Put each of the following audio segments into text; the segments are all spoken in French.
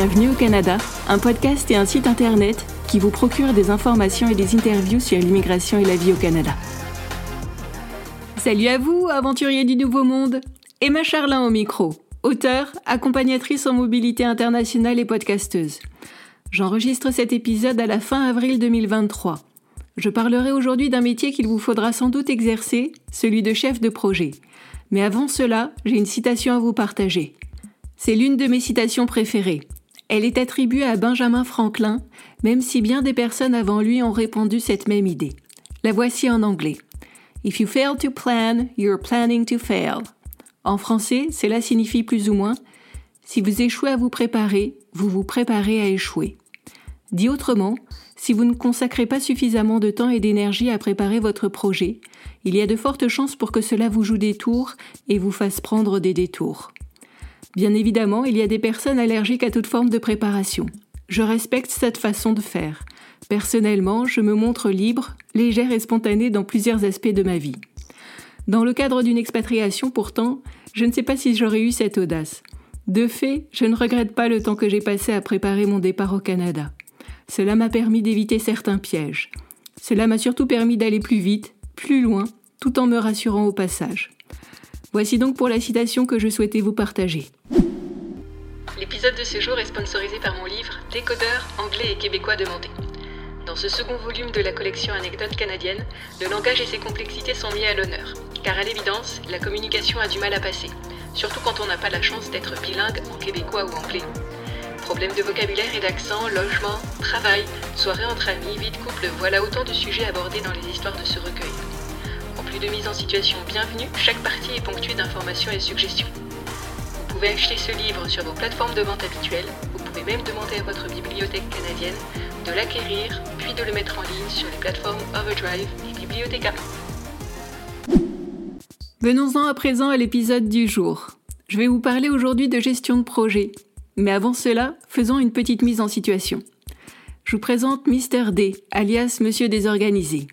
Bienvenue au Canada, un podcast et un site internet qui vous procure des informations et des interviews sur l'immigration et la vie au Canada. Salut à vous, aventuriers du Nouveau Monde Emma Charlin au micro, auteure, accompagnatrice en mobilité internationale et podcasteuse. J'enregistre cet épisode à la fin avril 2023. Je parlerai aujourd'hui d'un métier qu'il vous faudra sans doute exercer, celui de chef de projet. Mais avant cela, j'ai une citation à vous partager. C'est l'une de mes citations préférées. Elle est attribuée à Benjamin Franklin, même si bien des personnes avant lui ont répandu cette même idée. La voici en anglais. If you fail to plan, you're planning to fail. En français, cela signifie plus ou moins si vous échouez à vous préparer, vous vous préparez à échouer. Dit autrement, si vous ne consacrez pas suffisamment de temps et d'énergie à préparer votre projet, il y a de fortes chances pour que cela vous joue des tours et vous fasse prendre des détours. Bien évidemment, il y a des personnes allergiques à toute forme de préparation. Je respecte cette façon de faire. Personnellement, je me montre libre, légère et spontanée dans plusieurs aspects de ma vie. Dans le cadre d'une expatriation, pourtant, je ne sais pas si j'aurais eu cette audace. De fait, je ne regrette pas le temps que j'ai passé à préparer mon départ au Canada. Cela m'a permis d'éviter certains pièges. Cela m'a surtout permis d'aller plus vite, plus loin, tout en me rassurant au passage. Voici donc pour la citation que je souhaitais vous partager. De ce jour est sponsorisé par mon livre Décodeur anglais et québécois demandé. Dans ce second volume de la collection Anecdotes canadiennes, le langage et ses complexités sont mis à l'honneur, car à l'évidence, la communication a du mal à passer, surtout quand on n'a pas la chance d'être bilingue en québécois ou anglais. Problèmes de vocabulaire et d'accent, logement, travail, soirée entre amis, vie de couple, voilà autant de sujets abordés dans les histoires de ce recueil. En plus de mise en situation bienvenue, chaque partie est ponctuée d'informations et suggestions. Vous pouvez acheter ce livre sur vos plateformes de vente habituelles, vous pouvez même demander à votre bibliothèque canadienne de l'acquérir, puis de le mettre en ligne sur les plateformes Overdrive et Bibliotheca. Venons-en à présent à l'épisode du jour. Je vais vous parler aujourd'hui de gestion de projet. Mais avant cela, faisons une petite mise en situation. Je vous présente Mr. D, alias Monsieur Désorganisé.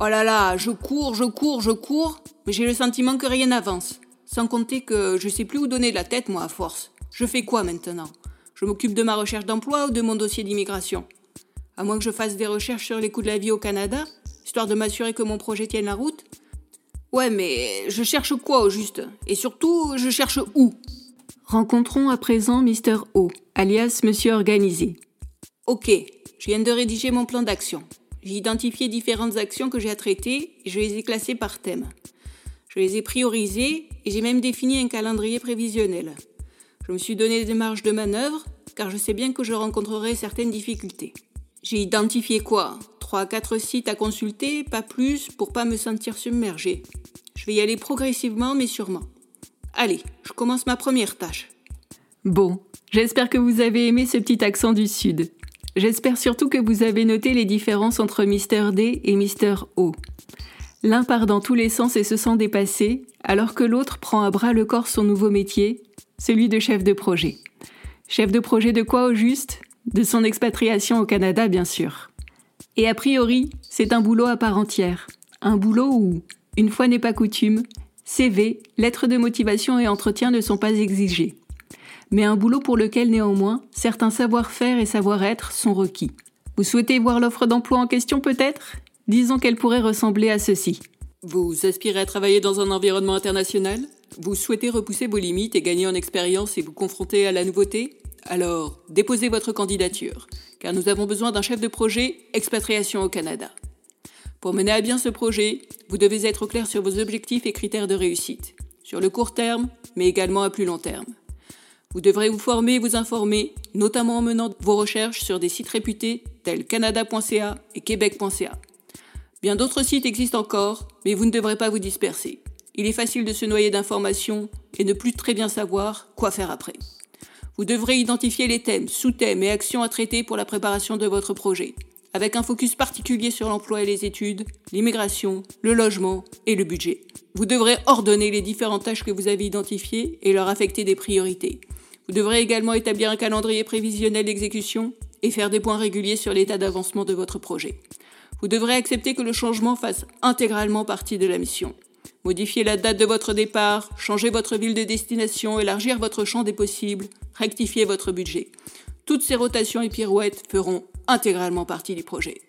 Oh là là, je cours, je cours, je cours, mais j'ai le sentiment que rien n'avance. Sans compter que je sais plus où donner la tête, moi, à force. Je fais quoi maintenant? Je m'occupe de ma recherche d'emploi ou de mon dossier d'immigration? À moins que je fasse des recherches sur les coûts de la vie au Canada, histoire de m'assurer que mon projet tienne la route? Ouais, mais je cherche quoi au juste? Et surtout, je cherche où? Rencontrons à présent Mr. O, alias Monsieur Organisé. Ok, je viens de rédiger mon plan d'action. J'ai identifié différentes actions que j'ai à traiter et je les ai classées par thème. Je les ai priorisées et j'ai même défini un calendrier prévisionnel. Je me suis donné des marges de manœuvre car je sais bien que je rencontrerai certaines difficultés. J'ai identifié quoi? 3 à 4 sites à consulter, pas plus, pour pas me sentir submergé. Je vais y aller progressivement mais sûrement. Allez, je commence ma première tâche. Bon, j'espère que vous avez aimé ce petit accent du Sud. J'espère surtout que vous avez noté les différences entre Mr. D et Mr. O. L'un part dans tous les sens et se sent dépassé, alors que l'autre prend à bras le corps son nouveau métier, celui de chef de projet. Chef de projet de quoi au juste? De son expatriation au Canada, bien sûr. Et a priori, c'est un boulot à part entière. Un boulot où, une fois n'est pas coutume, CV, lettres de motivation et entretien ne sont pas exigés mais un boulot pour lequel néanmoins certains savoir-faire et savoir-être sont requis. Vous souhaitez voir l'offre d'emploi en question peut-être? Disons qu'elle pourrait ressembler à ceci. Vous aspirez à travailler dans un environnement international? Vous souhaitez repousser vos limites et gagner en expérience et vous confronter à la nouveauté? Alors, déposez votre candidature, car nous avons besoin d'un chef de projet expatriation au Canada. Pour mener à bien ce projet, vous devez être clair sur vos objectifs et critères de réussite, sur le court terme, mais également à plus long terme. Vous devrez vous former et vous informer, notamment en menant vos recherches sur des sites réputés tels canada.ca et québec.ca. Bien d'autres sites existent encore, mais vous ne devrez pas vous disperser. Il est facile de se noyer d'informations et ne plus très bien savoir quoi faire après. Vous devrez identifier les thèmes, sous-thèmes et actions à traiter pour la préparation de votre projet, avec un focus particulier sur l'emploi et les études, l'immigration, le logement et le budget. Vous devrez ordonner les différentes tâches que vous avez identifiées et leur affecter des priorités. Vous devrez également établir un calendrier prévisionnel d'exécution et faire des points réguliers sur l'état d'avancement de votre projet. Vous devrez accepter que le changement fasse intégralement partie de la mission. Modifier la date de votre départ, changer votre ville de destination, élargir votre champ des possibles, rectifiez votre budget. Toutes ces rotations et pirouettes feront intégralement partie du projet.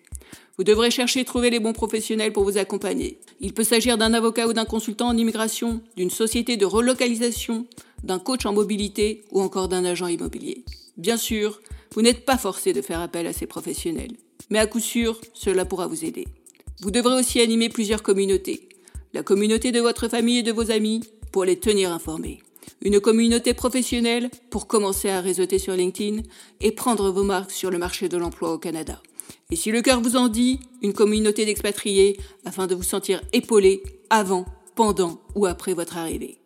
Vous devrez chercher et trouver les bons professionnels pour vous accompagner. Il peut s'agir d'un avocat ou d'un consultant en immigration, d'une société de relocalisation, d'un coach en mobilité ou encore d'un agent immobilier. Bien sûr, vous n'êtes pas forcé de faire appel à ces professionnels, mais à coup sûr, cela pourra vous aider. Vous devrez aussi animer plusieurs communautés. La communauté de votre famille et de vos amis pour les tenir informés. Une communauté professionnelle pour commencer à réseauter sur LinkedIn et prendre vos marques sur le marché de l'emploi au Canada. Et si le cœur vous en dit, une communauté d'expatriés afin de vous sentir épaulé avant, pendant ou après votre arrivée.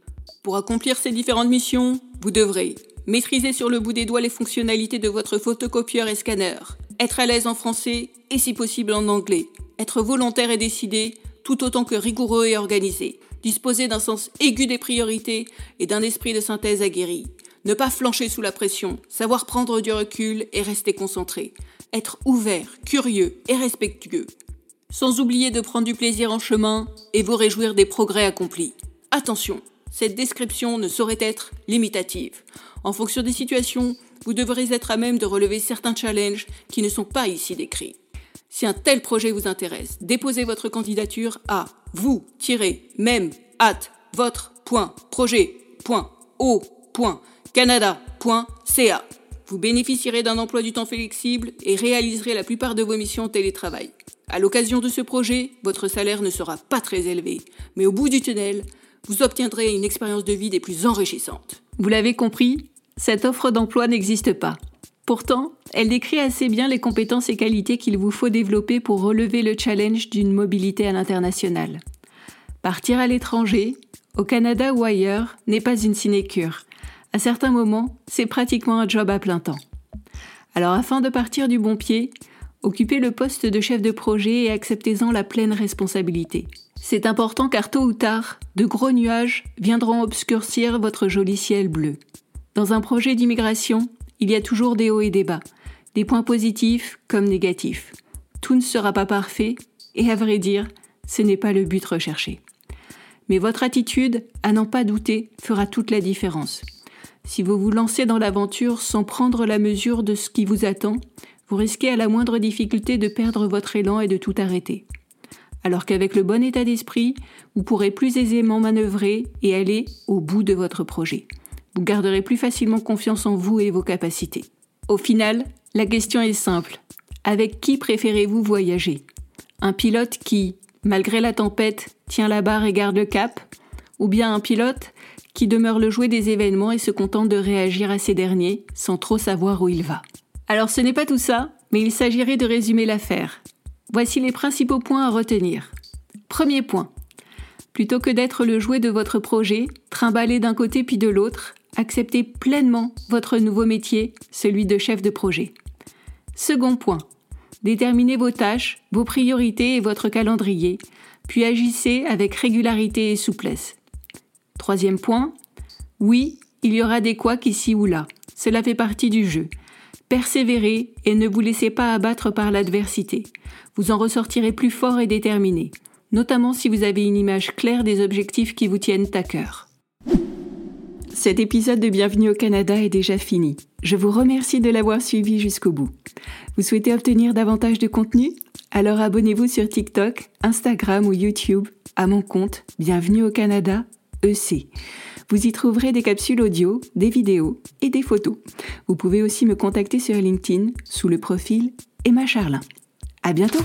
Pour accomplir ces différentes missions, vous devrez maîtriser sur le bout des doigts les fonctionnalités de votre photocopieur et scanner, être à l'aise en français et si possible en anglais, être volontaire et décidé tout autant que rigoureux et organisé, disposer d'un sens aigu des priorités et d'un esprit de synthèse aguerri, ne pas flancher sous la pression, savoir prendre du recul et rester concentré, être ouvert, curieux et respectueux, sans oublier de prendre du plaisir en chemin et vous réjouir des progrès accomplis. Attention, cette description ne saurait être limitative. En fonction des situations, vous devrez être à même de relever certains challenges qui ne sont pas ici décrits. Si un tel projet vous intéresse, déposez votre candidature à vous-même at votre.projet.o.canada.ca. Vous bénéficierez d'un emploi du temps flexible et réaliserez la plupart de vos missions télétravail. À l'occasion de ce projet, votre salaire ne sera pas très élevé, mais au bout du tunnel, vous obtiendrez une expérience de vie des plus enrichissantes. Vous l'avez compris, cette offre d'emploi n'existe pas. Pourtant, elle décrit assez bien les compétences et qualités qu'il vous faut développer pour relever le challenge d'une mobilité à l'international. Partir à l'étranger, au Canada ou ailleurs, n'est pas une sinécure à certains moments, c'est pratiquement un job à plein temps. Alors afin de partir du bon pied, occupez le poste de chef de projet et acceptez-en la pleine responsabilité. C'est important car tôt ou tard, de gros nuages viendront obscurcir votre joli ciel bleu. Dans un projet d'immigration, il y a toujours des hauts et des bas, des points positifs comme négatifs. Tout ne sera pas parfait, et à vrai dire, ce n'est pas le but recherché. Mais votre attitude, à n'en pas douter, fera toute la différence. Si vous vous lancez dans l'aventure sans prendre la mesure de ce qui vous attend, vous risquez à la moindre difficulté de perdre votre élan et de tout arrêter. Alors qu'avec le bon état d'esprit, vous pourrez plus aisément manœuvrer et aller au bout de votre projet. Vous garderez plus facilement confiance en vous et vos capacités. Au final, la question est simple. Avec qui préférez-vous voyager? Un pilote qui, malgré la tempête, tient la barre et garde le cap? Ou bien un pilote qui demeure le jouet des événements et se contente de réagir à ces derniers sans trop savoir où il va? Alors ce n'est pas tout ça, mais il s'agirait de résumer l'affaire. Voici les principaux points à retenir. Premier point. Plutôt que d'être le jouet de votre projet, trimballé d'un côté puis de l'autre, acceptez pleinement votre nouveau métier, celui de chef de projet. Second point. Déterminez vos tâches, vos priorités et votre calendrier, puis agissez avec régularité et souplesse. Troisième point, oui, il y aura des couacs ici ou là. Cela fait partie du jeu. Persévérez et ne vous laissez pas abattre par l'adversité. Vous en ressortirez plus fort et déterminé, notamment si vous avez une image claire des objectifs qui vous tiennent à cœur. Cet épisode de Bienvenue au Canada est déjà fini. Je vous remercie de l'avoir suivi jusqu'au bout. Vous souhaitez obtenir davantage de contenu? Alors abonnez-vous sur TikTok, Instagram ou YouTube à mon compte Bienvenue au Canada EC. Vous y trouverez des capsules audio, des vidéos et des photos. Vous pouvez aussi me contacter sur LinkedIn sous le profil Emma Charlin. À bientôt!